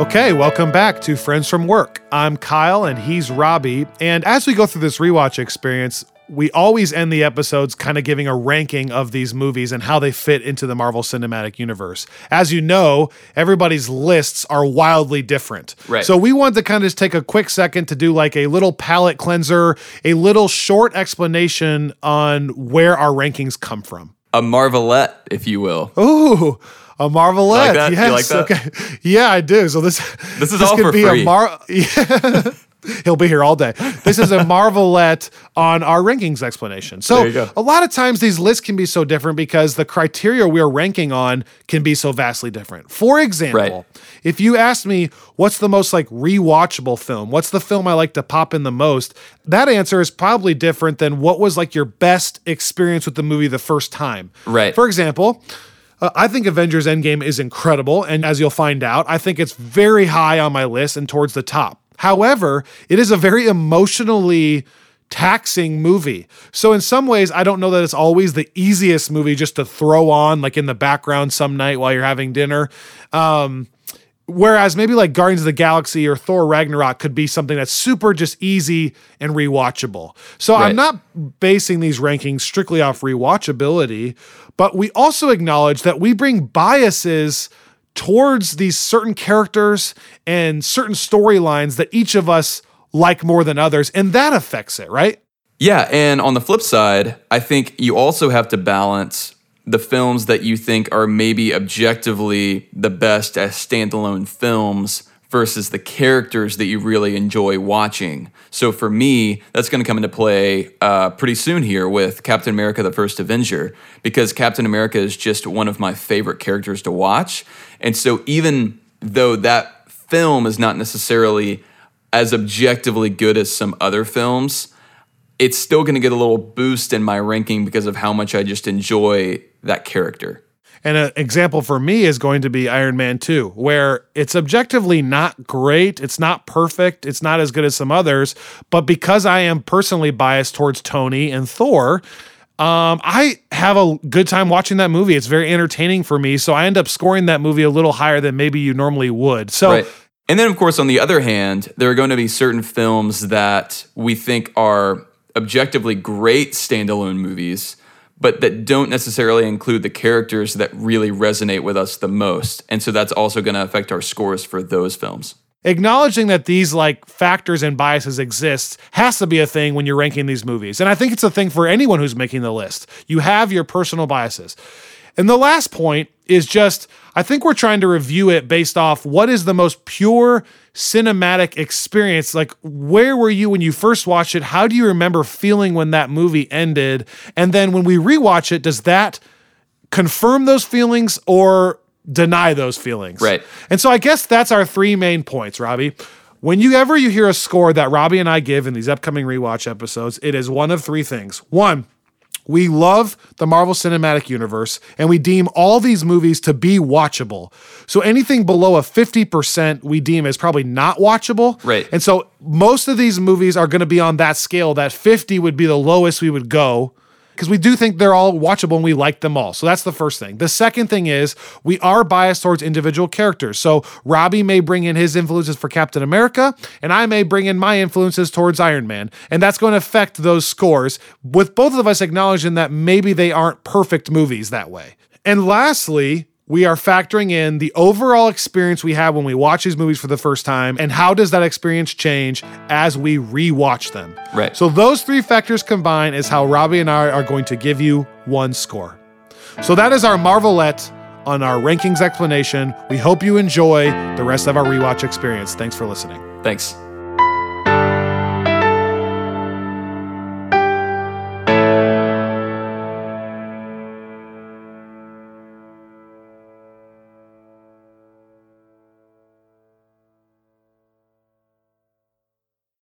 Okay, welcome back to Friends from Work. I'm Kyle and he's Robbie. And as we go through this rewatch experience, we always end the episodes kind of giving a ranking of these movies and how they fit into the Marvel Cinematic Universe. As you know, everybody's lists are wildly different. Right. So we want to kind of just take a quick second to do like a little palate cleanser, a little short explanation on where our rankings come from. A marvelette, if you will. Ooh, a Marvelette. Like that? Yes. like that? Okay. Yeah, I do. So this This is all could for be free. a Mar. Yeah. He'll be here all day. This is a Marvelette on our rankings explanation. So There you go. a lot of times these lists can be so different because the criteria we're ranking on can be so vastly different. For example, Right. if you asked me what's the most like rewatchable film, what's the film I like to pop in the most, that answer is probably different than what was like your best experience with the movie the first time. Right. For example, uh, I think Avengers Endgame is incredible. And as you'll find out, I think it's very high on my list and towards the top. However, it is a very emotionally taxing movie. So in some ways, I don't know that it's always the easiest movie just to throw on like in the background some night while you're having dinner. Um, Whereas maybe like Guardians of the Galaxy or Thor Ragnarok could be something that's super just easy and rewatchable. So I'm not basing these rankings strictly off rewatchability, but we also acknowledge that we bring biases towards these certain characters and certain storylines that each of us like more than others, and that affects it, right? Yeah, and on the flip side, I think you also have to balance the films that you think are maybe objectively the best as standalone films versus the characters that you really enjoy watching. So for me, that's going to come into play uh, pretty soon here with Captain America: The First Avenger, because Captain America is just one of my favorite characters to watch, and so even though that film is not necessarily as objectively good as some other films, it's still going to get a little boost in my ranking because of how much I just enjoy that character. And an example for me is going to be Iron Man 2, where it's objectively not great. It's not perfect. It's not as good as some others. But because I am personally biased towards Tony and Thor, um, I have a good time watching that movie. It's very entertaining for me. So I end up scoring that movie a little higher than maybe you normally would. So Right. And then, of course, on the other hand, there are going to be certain films that we think are objectively great standalone movies, but that don't necessarily include the characters that really resonate with us the most. And so that's also going to affect our scores for those films. acknowledging that these like factors and biases exist has to be a thing when you're ranking these movies. And I think it's a thing for anyone who's making the list. You have your personal biases. And the last point is just I think we're trying to review it based off what is the most pure cinematic experience. Like, where were you when you first watched it? How do you remember feeling when that movie ended? And then when we rewatch it, does that confirm those feelings or deny those feelings. Right. And so I guess that's our three main points, Robbie. When you ever you hear a score that Robbie and I give in these upcoming rewatch episodes, it is one of three things. One, we love the Marvel Cinematic Universe and we deem all these movies to be watchable. So anything below a 50% we deem as probably not watchable. Right. And so most of these movies are going to be on that scale that 50 would be the lowest we would go because we do think they're all watchable and we like them all. So that's the first thing. The second thing is we are biased towards individual characters. So Robbie may bring in his influences for Captain America, and I may bring in my influences towards Iron Man. And that's going to affect those scores, with both of us acknowledging that maybe they aren't perfect movies that way. And lastly, we are factoring in the overall experience we have when we watch these movies for the first time and how does that experience change as we rewatch them. Right. So those three factors combined is how Robbie and I are going to give you one score. So that is our Marvelette on our rankings explanation. We hope you enjoy the rest of our rewatch experience. Thanks for listening. Thanks.